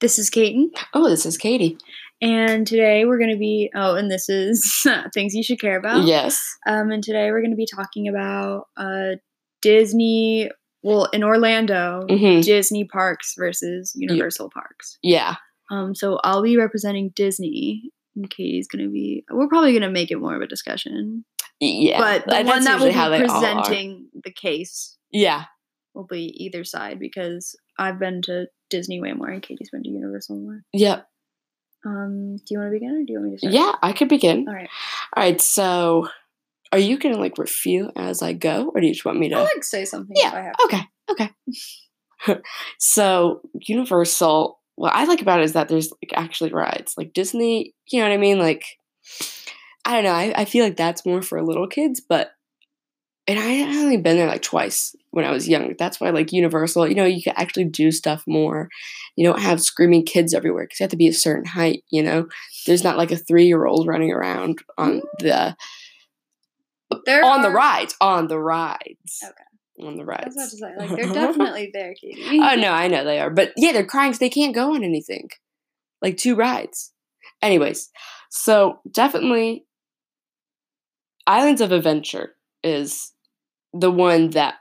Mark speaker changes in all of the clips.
Speaker 1: This is Kaiten,
Speaker 2: Oh, this is Katie.
Speaker 1: and today we're going to be. Oh, and this is things you should care about.
Speaker 2: Yes.
Speaker 1: Um, and today we're going to be talking about uh, Disney. Well, in Orlando,
Speaker 2: hmm
Speaker 1: Disney parks versus Universal parks.
Speaker 2: Yeah.
Speaker 1: Um, so I'll be representing Disney, and Katie's going to be. We're probably going to make it more of a discussion,
Speaker 2: Yeah.
Speaker 1: but the one that will be
Speaker 2: they all are.
Speaker 1: presenting the case
Speaker 2: Yeah.
Speaker 1: will be either side because I've been to Disney way more, and Katie's been to Universal more.
Speaker 2: Yep.
Speaker 1: Um, do you want to begin, or do you want me to start?
Speaker 2: Yeah, I could begin.
Speaker 1: All right.
Speaker 2: All right. So, are you gonna like review as I go, or do you just want me to?
Speaker 1: I'll like say something
Speaker 2: Yeah,
Speaker 1: if I have.
Speaker 2: Okay. Okay. so Universal, what I like about it is that there's like actually rides. Like Disney, you know what I mean? Like I don't know. I, I feel like that's more for little kids, but and I I only been there like twice when I was young. That's why like Universal, you know, you can actually do stuff more. You don't have screaming kids everywhere because you have to be a certain height. You know, there's not like a three year old running around on the
Speaker 1: There
Speaker 2: on the
Speaker 1: are-
Speaker 2: rides on the rides.
Speaker 1: Okay.
Speaker 2: On the
Speaker 1: I
Speaker 2: rides.
Speaker 1: was about to say, like, they're definitely there, Katie.
Speaker 2: Oh no, I know they are, but yeah, they're crying because they can't go on anything, like two rides. Anyways, so definitely, Islands of Adventure is the one that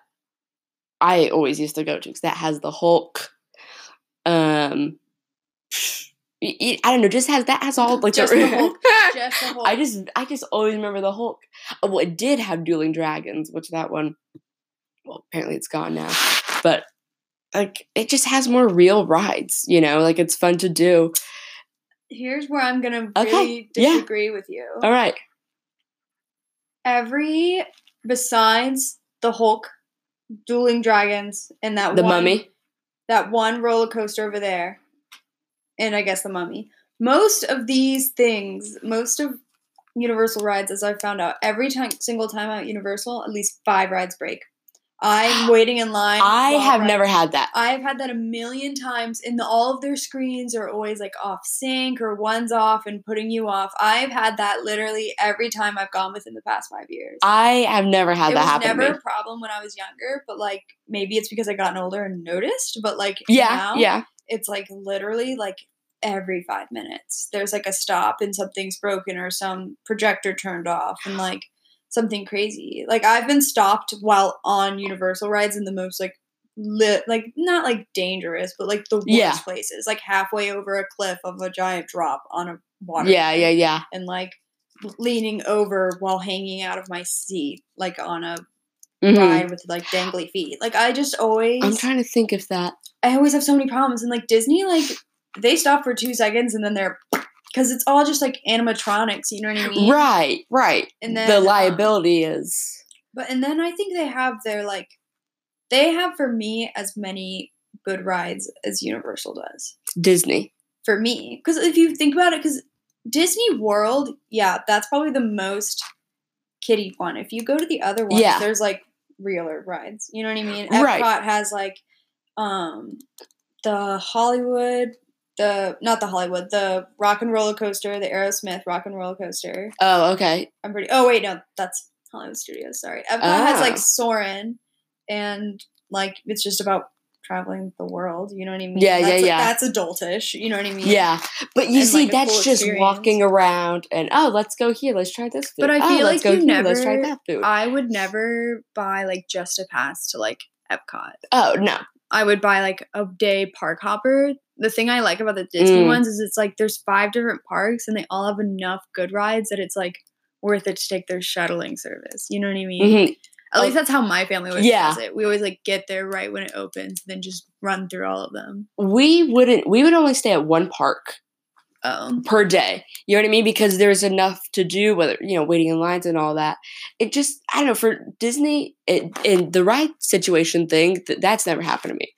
Speaker 2: I always used to go to because that has the Hulk. Um, I don't know, just has that has all like
Speaker 1: Just the Hulk. Just the
Speaker 2: I just I just always remember the Hulk. Oh, well, it did have Dueling Dragons, which that one, well, apparently it's gone now. But like, it just has more real rides. You know, like it's fun to do.
Speaker 1: Here's where I'm gonna
Speaker 2: Okay,
Speaker 1: really
Speaker 2: yeah.
Speaker 1: disagree with you.
Speaker 2: All right.
Speaker 1: Every besides the Hulk, dueling dragons, and that
Speaker 2: The
Speaker 1: one,
Speaker 2: Mummy.
Speaker 1: that one roller coaster over there, and I guess the Mummy. Most of these things, most of Universal rides, as I've found out, every time, single time at Universal, at least five rides break. I'm waiting in line.
Speaker 2: I have never had that.
Speaker 1: I've had that a million times, and the, all of their screens are always like off sync or one's off and putting you off. I've had that literally every time I've gone within the past five years.
Speaker 2: I have never had
Speaker 1: it
Speaker 2: that
Speaker 1: was
Speaker 2: happen
Speaker 1: never a problem when I was younger, but like maybe it's because I've gotten older and noticed. But like
Speaker 2: Yeah,
Speaker 1: now,
Speaker 2: yeah.
Speaker 1: it's like literally like every five minutes there's like a stop and something's broken or some projector turned off and like something crazy. Like I've been stopped while on Universal rides in the most like lit like not like dangerous, but like the worst
Speaker 2: Yeah.
Speaker 1: places, like halfway over a cliff of a giant drop on a water.
Speaker 2: Yeah, yeah, yeah.
Speaker 1: And like leaning over while hanging out of my seat, like on a
Speaker 2: Mhm.
Speaker 1: ride with like dangly feet. Like I just always
Speaker 2: I'm trying to think if that.
Speaker 1: I always have so many problems. And like Disney, like they stop for two seconds and then they're because it's all just like animatronics. You know what I mean?
Speaker 2: Right, right.
Speaker 1: And
Speaker 2: the
Speaker 1: then, um,
Speaker 2: liability is.
Speaker 1: But and then I think they have their like they have for me as many good rides as Universal does
Speaker 2: Disney.
Speaker 1: for me. Because if you think about it, because Disney World, yeah, that's probably the most kiddie one. If you go to the other ones,
Speaker 2: Yeah.
Speaker 1: there's like realer rides. You know what I mean?
Speaker 2: Right.
Speaker 1: Has like um the Hollywood, the not the Hollywood, the Rock and Roller Coaster, the Aerosmith Rock and Roller Coaster.
Speaker 2: Oh, okay.
Speaker 1: I'm pretty. Oh wait, no, that's Hollywood Studios. Sorry, Epcot has like
Speaker 2: Ah.
Speaker 1: Soarin', and like it's just about traveling the world. You know what I mean?
Speaker 2: Yeah, yeah,
Speaker 1: that's, like,
Speaker 2: yeah.
Speaker 1: That's adultish. You know what I mean?
Speaker 2: Yeah, but you
Speaker 1: And,
Speaker 2: see,
Speaker 1: like,
Speaker 2: that's
Speaker 1: cool
Speaker 2: just
Speaker 1: experience.
Speaker 2: walking around and oh, let's go here, let's try this food.
Speaker 1: But I
Speaker 2: oh,
Speaker 1: feel
Speaker 2: let's
Speaker 1: like you
Speaker 2: here, let's try
Speaker 1: never-
Speaker 2: that food.
Speaker 1: I would never buy like just a pass to like Epcot.
Speaker 2: oh no,
Speaker 1: I would buy like a day park hopper. The thing I like about the Disney
Speaker 2: Mm.
Speaker 1: ones is it's like there's five different parks and they all have enough good rides that it's like worth it to take their shuttling service. You know what I mean?
Speaker 2: Mhm.
Speaker 1: At
Speaker 2: Oh.
Speaker 1: least that's how my family always
Speaker 2: Yeah.
Speaker 1: does it. We always like get there right when it opens, and then just run through all of them.
Speaker 2: we wouldn't. We would only stay at one park
Speaker 1: Oh,
Speaker 2: per day. You know what I mean? Because there's enough to do, whether you know, waiting in lines and all that. It just, I don't know. For Disney, it, in the ride situation thing, th- that's never happened to me.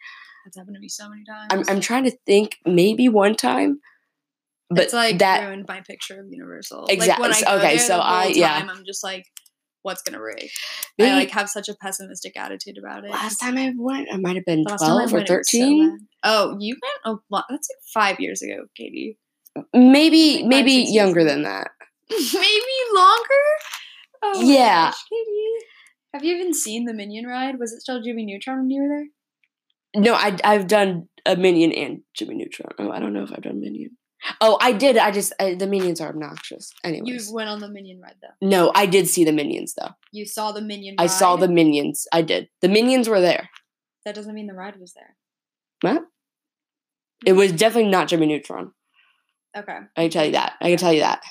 Speaker 1: That's happened to me so many times.
Speaker 2: I'm, I'm trying to think. Maybe one time, but
Speaker 1: it's like
Speaker 2: that
Speaker 1: ruined my picture of Universal.
Speaker 2: Exactly.
Speaker 1: Like when I go
Speaker 2: Okay, so I- yeah.
Speaker 1: time, I'm just like, what's gonna break?
Speaker 2: maybe
Speaker 1: I like have such a pessimistic attitude about it.
Speaker 2: last time I went, I might have been
Speaker 1: The last time I
Speaker 2: twelve or
Speaker 1: was so
Speaker 2: thirteen.
Speaker 1: oh, you went a lot. That's like five years ago, Katie.
Speaker 2: maybe
Speaker 1: Five,
Speaker 2: maybe
Speaker 1: years
Speaker 2: younger than that.
Speaker 1: Maybe longer. Oh
Speaker 2: Yeah.
Speaker 1: gosh, Katie. Have you even seen the Minion ride? Was it still Jimmy Neutron when you were there?
Speaker 2: No, I I've done a minion and Jimmy Neutron. Oh, I don't know if I've done minion. Oh, I did. I just I, the minions are obnoxious.
Speaker 1: Anyway,
Speaker 2: you
Speaker 1: went on the minion ride though.
Speaker 2: no, I did see the minions though.
Speaker 1: You saw the minion.
Speaker 2: I saw the minions. I did. The minions were there.
Speaker 1: That doesn't mean the ride was there.
Speaker 2: What? It was definitely not Jimmy Neutron.
Speaker 1: Okay.
Speaker 2: I can tell you that. I can tell you that.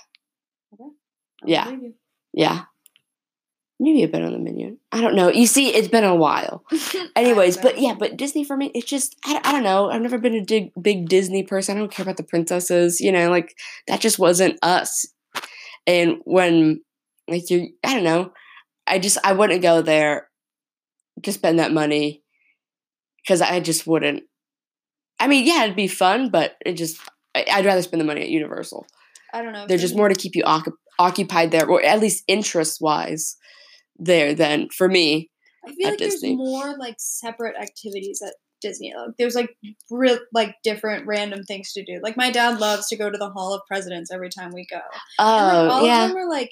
Speaker 1: I'll
Speaker 2: Yeah.
Speaker 1: you.
Speaker 2: Yeah. Maybe a bit on the minion. I don't know. You see, it's been a while. Anyways, but yeah, but Disney for me, it's just I, I don't know. I've never been a big big Disney person. I don't care about the princesses. You know, like that just wasn't us. And when like you, I don't know. I just I wouldn't go there to spend that money because I just wouldn't. I mean, yeah, it'd be fun, but it just I, I'd rather spend the money at Universal.
Speaker 1: I don't know.
Speaker 2: They're just more to keep you occup- occupied there, or at least interest wise there than for me.
Speaker 1: I feel like
Speaker 2: Disney.
Speaker 1: there's more like separate activities at Disney. Like there's like real like different random things to do. Like my dad loves to go to the Hall of Presidents every time we go. And, like,
Speaker 2: Oh,
Speaker 1: all
Speaker 2: yeah.
Speaker 1: of them are like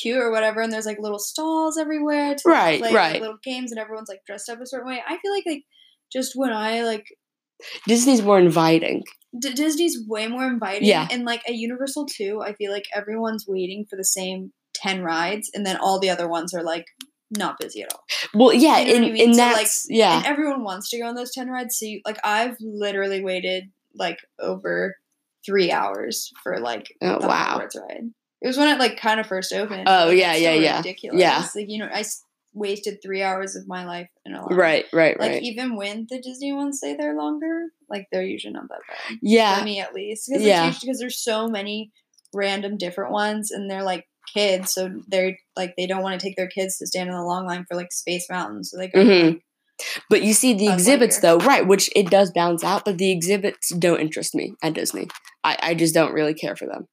Speaker 1: cute or whatever, and there's like little stalls everywhere to
Speaker 2: Right,
Speaker 1: like,
Speaker 2: right.
Speaker 1: little games, and everyone's like dressed up a certain way. I feel like like just when I like
Speaker 2: Disney's more inviting.
Speaker 1: D- Disney's way more inviting.
Speaker 2: Yeah.
Speaker 1: And like at Universal too, I feel like everyone's waiting for the same ten rides, and then all the other ones are like not busy at all.
Speaker 2: Well, yeah,
Speaker 1: You know
Speaker 2: in
Speaker 1: I mean?
Speaker 2: in
Speaker 1: So,
Speaker 2: that,
Speaker 1: like,
Speaker 2: yeah,
Speaker 1: And everyone wants to go on those ten rides. So you, like I've literally waited like over three hours for like
Speaker 2: Oh,
Speaker 1: the
Speaker 2: wow.
Speaker 1: Hogwarts ride. It was when it like kind of first opened.
Speaker 2: Oh,
Speaker 1: like,
Speaker 2: yeah, yeah,
Speaker 1: still
Speaker 2: yeah.
Speaker 1: Ridiculous.
Speaker 2: Yeah.
Speaker 1: Like you know, I s- wasted three hours of my life in a line.
Speaker 2: right, right,
Speaker 1: Like
Speaker 2: right.
Speaker 1: even when the Disney ones say they're longer, like they're usually not that bad for
Speaker 2: Yeah,
Speaker 1: me at least. Because
Speaker 2: Yeah.
Speaker 1: because there's so many random different ones, and they're like kids, so they're like they don't want to take their kids to stand in the long line for like Space Mountain, so they go.
Speaker 2: Mm-hmm. but you see the exhibits though, right? Which it does balance out, but the exhibits don't interest me at Disney. I I just don't really care for them.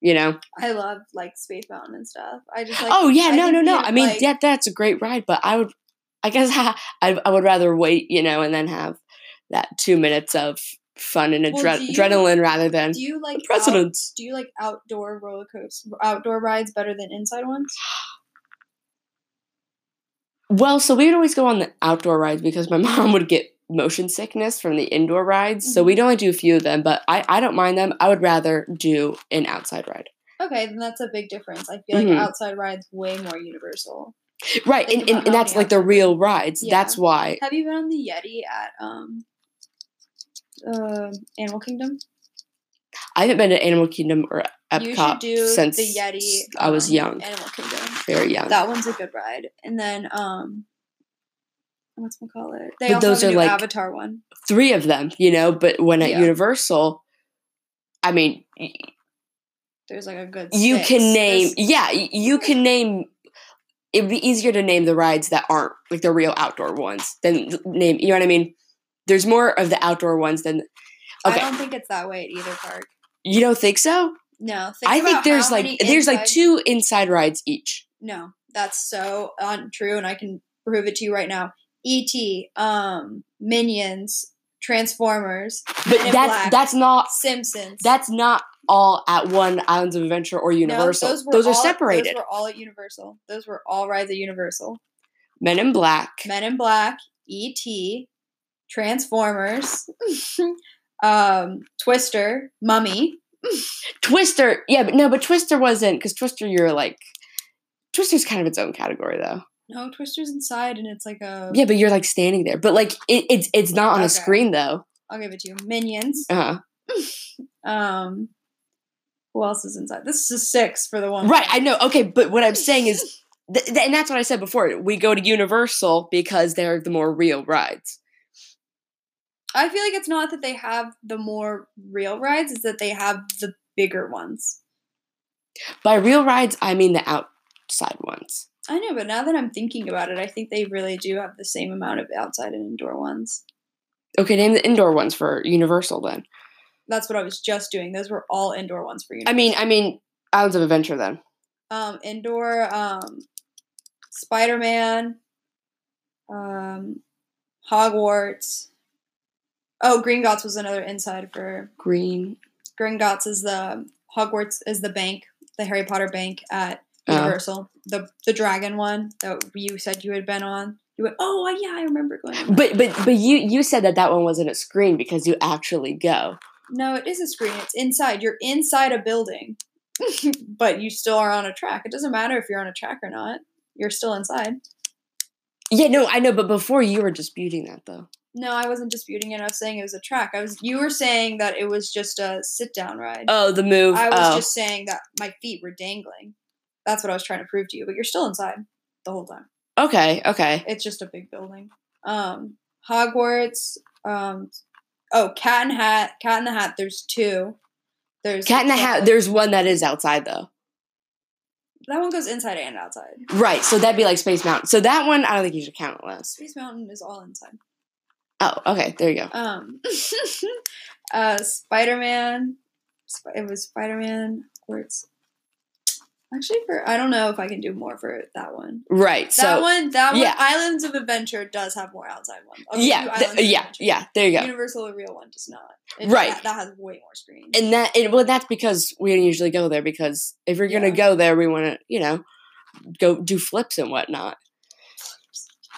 Speaker 2: You know?
Speaker 1: I love like Space Mountain and stuff. I just like.
Speaker 2: oh yeah,
Speaker 1: I
Speaker 2: no, no, no. I mean,
Speaker 1: like-
Speaker 2: yeah, that's a great ride, but I would, I guess, I I would rather wait, you know, and then have that two minutes of fun and
Speaker 1: Well,
Speaker 2: adre-
Speaker 1: you-
Speaker 2: adrenaline rather than
Speaker 1: Do you like out- do you like outdoor roller coasters, outdoor rides better than inside ones?
Speaker 2: Well, so we would always go on the outdoor rides because my mom would get motion sickness from the indoor rides. So
Speaker 1: Mm-hmm.
Speaker 2: we'd only do a few of them, but I, I don't mind them. I would rather do an outside ride.
Speaker 1: Okay, then that's a big difference. I feel like
Speaker 2: Mhm.
Speaker 1: outside rides way more universal.
Speaker 2: Right, and, and, and that's like the real rides.
Speaker 1: Yeah.
Speaker 2: That's why.
Speaker 1: Have you been on the Yeti at um uh, Animal Kingdom?
Speaker 2: I haven't been to Animal Kingdom or
Speaker 1: you should
Speaker 2: Epcot
Speaker 1: do
Speaker 2: since
Speaker 1: the Yeti.
Speaker 2: I was
Speaker 1: um,
Speaker 2: young,
Speaker 1: Animal Kingdom.
Speaker 2: very young.
Speaker 1: That one's a good ride. And then um, what's we call it? They
Speaker 2: But
Speaker 1: also
Speaker 2: those
Speaker 1: have a
Speaker 2: are like-
Speaker 1: Avatar one.
Speaker 2: Three of them, you know, but when at
Speaker 1: Yeah.
Speaker 2: Universal, I mean,
Speaker 1: There's like a good.
Speaker 2: you
Speaker 1: six.
Speaker 2: can name,
Speaker 1: There's-
Speaker 2: yeah, you can name. It'd be easier to name the rides that aren't like the real outdoor ones than name. You know what I mean? There's more of the outdoor ones than.
Speaker 1: I don't think it's that way at either park.
Speaker 2: you don't think so?
Speaker 1: No, think
Speaker 2: I think there's like
Speaker 1: many
Speaker 2: there's like two inside rides each.
Speaker 1: No, that's so untrue, and I can prove it to you right now. E.T., um, Minions, Transformers,
Speaker 2: But that's
Speaker 1: Black,
Speaker 2: that's not
Speaker 1: Simpsons.
Speaker 2: that's not all at one Islands of Adventure or Universal.
Speaker 1: No, those, were
Speaker 2: those, are
Speaker 1: all-
Speaker 2: separated.
Speaker 1: Those were all at Universal. Those were all rides at Universal.
Speaker 2: Men in Black.
Speaker 1: Men in Black, E.T., Transformers, um, Twister, Mummy.
Speaker 2: Twister, yeah, but no, but Twister wasn't because Twister, you're like, Twister's kind of its own category though.
Speaker 1: No, Twister's inside, and it's like a.
Speaker 2: Yeah, but you're like standing there, but like it, it's it's not on
Speaker 1: Okay.
Speaker 2: a screen though.
Speaker 1: I'll give it to you. Minions.
Speaker 2: Uh-huh.
Speaker 1: Um, who else is inside? This is six for the one.
Speaker 2: Right, I know. Okay, but what I'm saying is, th- th- and that's what I said before. We go to Universal because they're the more real rides.
Speaker 1: I feel like it's not that they have the more real rides; it's that they have the bigger ones.
Speaker 2: By real rides, I mean the outside ones.
Speaker 1: I know, but now that I'm thinking about it, I think they really do have the same amount of outside and indoor ones.
Speaker 2: Okay, name the indoor ones for Universal then.
Speaker 1: That's what I was just doing. Those were all indoor ones for you.
Speaker 2: I mean, I mean Islands of Adventure then.
Speaker 1: um, indoor, um, Spider Man, um, Hogwarts. Oh, Gringotts was another inside for
Speaker 2: Green.
Speaker 1: Gringotts is the Hogwarts is the bank, the Harry Potter bank at
Speaker 2: Oh.
Speaker 1: Universal. The the dragon one that you said you had been on. You went, oh uh, yeah, I remember going.
Speaker 2: But but but you you said that that one wasn't a screen because you actually go.
Speaker 1: no, it is a screen. It's inside. You're inside a building, but you still are on a track. It doesn't matter if you're on a track or not. You're still inside.
Speaker 2: Yeah, no, I know, but before you were disputing that though.
Speaker 1: No, I wasn't disputing it. I was saying it was a track. I was. You were saying that it was just a sit down ride.
Speaker 2: Oh, the move.
Speaker 1: I was
Speaker 2: oh.
Speaker 1: just saying that my feet were dangling. That's what I was trying to prove to you. But you're still inside the whole time.
Speaker 2: okay, okay.
Speaker 1: It's just a big building. Um, Hogwarts. Um, oh, Cat and Hat. Cat in the Hat. There's two. There's
Speaker 2: Cat in the Hat. There's one that is outside though.
Speaker 1: That one goes inside and outside.
Speaker 2: Right, so that'd be like Space Mountain. So that one, I don't think you should count unless.
Speaker 1: Space Mountain is all inside.
Speaker 2: Oh, okay, there you go.
Speaker 1: Um, uh, Spider Man. It was Spider Man. Hogwarts. Actually, for I don't know if I can do more for that one.
Speaker 2: Right,
Speaker 1: that
Speaker 2: so
Speaker 1: one, that
Speaker 2: yeah.
Speaker 1: one, Islands of Adventure does have more outside ones.
Speaker 2: Yeah, th- yeah,
Speaker 1: Adventure.
Speaker 2: yeah. There you go.
Speaker 1: Universal, real one, does not. It-
Speaker 2: Right.
Speaker 1: That, that has way more screens.
Speaker 2: And that, it, well, that's because we don't usually go there because if you're gonna
Speaker 1: Yeah.
Speaker 2: go there, we want to, you know, go do flips and whatnot.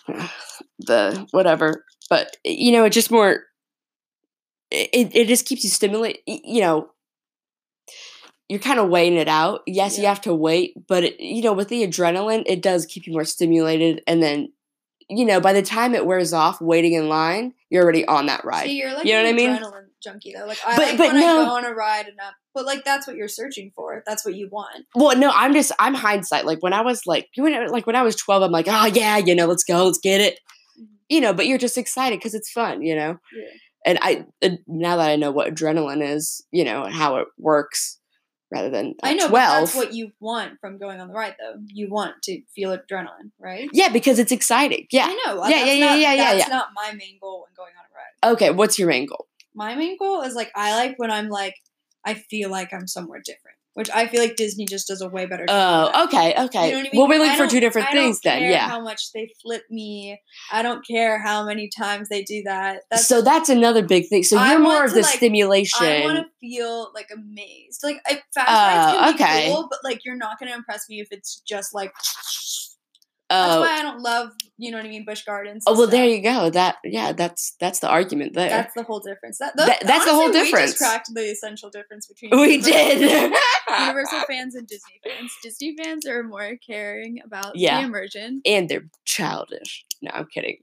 Speaker 2: the whatever, but eh, you know, it just more. Eh, it it just keeps you stimulate. You know, you're kind of weighing it out. Yes, you have to wait, but it, you know, with the adrenaline, it does keep you more stimulated, and then. You know, by the time it wears off, waiting in line, you're already on that ride.
Speaker 1: See, you're like
Speaker 2: You know what I mean?
Speaker 1: adrenaline junkie though. Like I
Speaker 2: But-
Speaker 1: like
Speaker 2: but
Speaker 1: when I
Speaker 2: no.
Speaker 1: go on a ride and not, but like that's what you're searching for. That's what you want.
Speaker 2: Well, no, I'm just I'm hindsight. Like when I was like you know, like when I was 12, I'm like, oh yeah, you know, let's go, let's get it. You know, but you're just excited because it's fun, you know.
Speaker 1: Yeah.
Speaker 2: And I uh, now that I know what adrenaline is, you know, and how it works, rather than
Speaker 1: I know, but
Speaker 2: 12.
Speaker 1: that's what you want from going on the ride, though. You want to feel adrenaline, right?
Speaker 2: yeah, because it's exciting. Yeah.
Speaker 1: I know.
Speaker 2: Yeah,
Speaker 1: that's
Speaker 2: yeah, yeah,
Speaker 1: not,
Speaker 2: yeah, yeah,
Speaker 1: That's
Speaker 2: yeah.
Speaker 1: not my main goal when going on a ride.
Speaker 2: Okay, what's your main goal?
Speaker 1: My main goal is like I like when I'm like I feel like I'm somewhere different, which I feel like Disney just does a way better. job of oh, that.
Speaker 2: Oh, okay, okay.
Speaker 1: You know I mean?
Speaker 2: Well, we're
Speaker 1: I
Speaker 2: looking for two different things then. Yeah.
Speaker 1: How much they flip me. I don't care how many times they do that. That's
Speaker 2: so that's another big thing. So you're more of the
Speaker 1: like-
Speaker 2: stimulation.
Speaker 1: I want to feel like amazed. Like I, fast
Speaker 2: oh,
Speaker 1: can
Speaker 2: okay.
Speaker 1: cool, but like you're not gonna impress me if it's just like.
Speaker 2: Oh,
Speaker 1: That's why I don't love, you know what I mean, Busch Gardens.
Speaker 2: oh well, there you go. That yeah, that's that's the argument there.
Speaker 1: That's the whole difference. That,
Speaker 2: That- that's the whole difference.
Speaker 1: We just cracked the essential difference between
Speaker 2: we
Speaker 1: Universal-
Speaker 2: did.
Speaker 1: Universal fans and Disney fans. Disney fans are more caring about
Speaker 2: Yeah.
Speaker 1: the immersion.
Speaker 2: and they're childish. No, I'm kidding.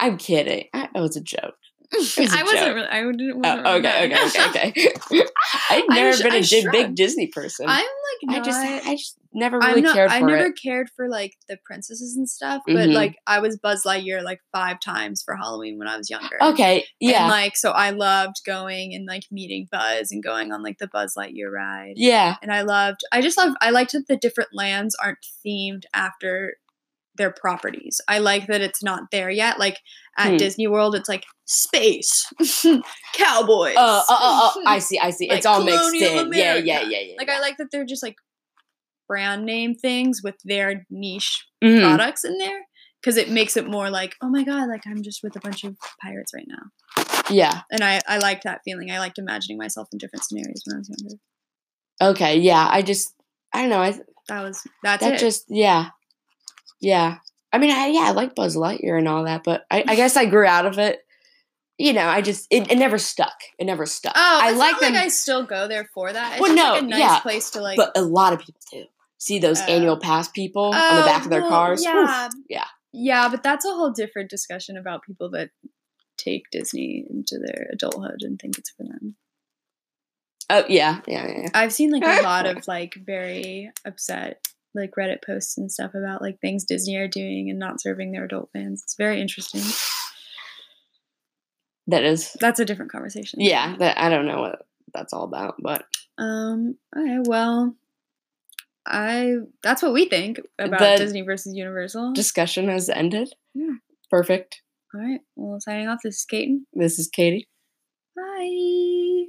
Speaker 2: I'm kidding. I, it was a joke. was a
Speaker 1: wasn't
Speaker 2: joke.
Speaker 1: really. I didn't.
Speaker 2: Oh, okay, okay, okay, okay. I've never
Speaker 1: sh-
Speaker 2: been
Speaker 1: I
Speaker 2: a di- big. Disney person.
Speaker 1: I'm like
Speaker 2: I just, I just never really
Speaker 1: not,
Speaker 2: cared
Speaker 1: I never
Speaker 2: it.
Speaker 1: cared for like the princesses and stuff, but
Speaker 2: Mhm.
Speaker 1: like I was Buzz Lightyear like five times for Halloween when I was younger.
Speaker 2: Okay, yeah,
Speaker 1: And like so I loved going and like meeting Buzz and going on like the Buzz Lightyear ride.
Speaker 2: yeah,
Speaker 1: And I loved I just love. I liked that the different lands aren't themed after their properties. I like that it's not there yet. Like at
Speaker 2: Hmm.
Speaker 1: Disney World it's like space, cowboys.
Speaker 2: Oh, oh, oh, oh, I see, I see.
Speaker 1: Like
Speaker 2: it's all mixed in. Yeah, yeah, yeah, yeah.
Speaker 1: like I like that they're just like brand name things with their niche
Speaker 2: Mhm.
Speaker 1: products in there because it makes it more like oh my god like i'm just with a bunch of pirates right now
Speaker 2: Yeah.
Speaker 1: and i i liked that feeling i liked imagining myself in different scenarios when i was younger
Speaker 2: Okay. Yeah. I just, I don't know. I
Speaker 1: that was that's
Speaker 2: that
Speaker 1: it
Speaker 2: just, yeah, yeah. I mean, I, yeah, I like Buzz Lightyear and all that, but I, I guess I grew out of it. You know, I just it, it never stuck. It never stuck.
Speaker 1: oh
Speaker 2: I like them,
Speaker 1: like i still go there for that it's
Speaker 2: Well, no,
Speaker 1: like a nice
Speaker 2: yeah,
Speaker 1: place to like
Speaker 2: but a lot of people do. See those
Speaker 1: Oh.
Speaker 2: annual pass people on the
Speaker 1: Oh,
Speaker 2: back of their
Speaker 1: well,
Speaker 2: cars. Oof.
Speaker 1: yeah
Speaker 2: yeah.
Speaker 1: yeah but that's a whole different discussion about people that take disney into their adulthood and think it's for them
Speaker 2: Oh yeah, yeah, yeah. yeah.
Speaker 1: I've seen like a lot of like very upset like Reddit posts and stuff about like things Disney are doing and not serving their adult fans. It's very interesting.
Speaker 2: That is,
Speaker 1: That's a different conversation.
Speaker 2: yeah. That I don't know what that's all about, but
Speaker 1: Um. Okay. Well, I that's what we think about
Speaker 2: The
Speaker 1: Disney versus Universal.
Speaker 2: discussion has ended.
Speaker 1: Yeah.
Speaker 2: Perfect.
Speaker 1: All right. Well, signing off. This is Katen.
Speaker 2: This is Katie.
Speaker 1: Bye.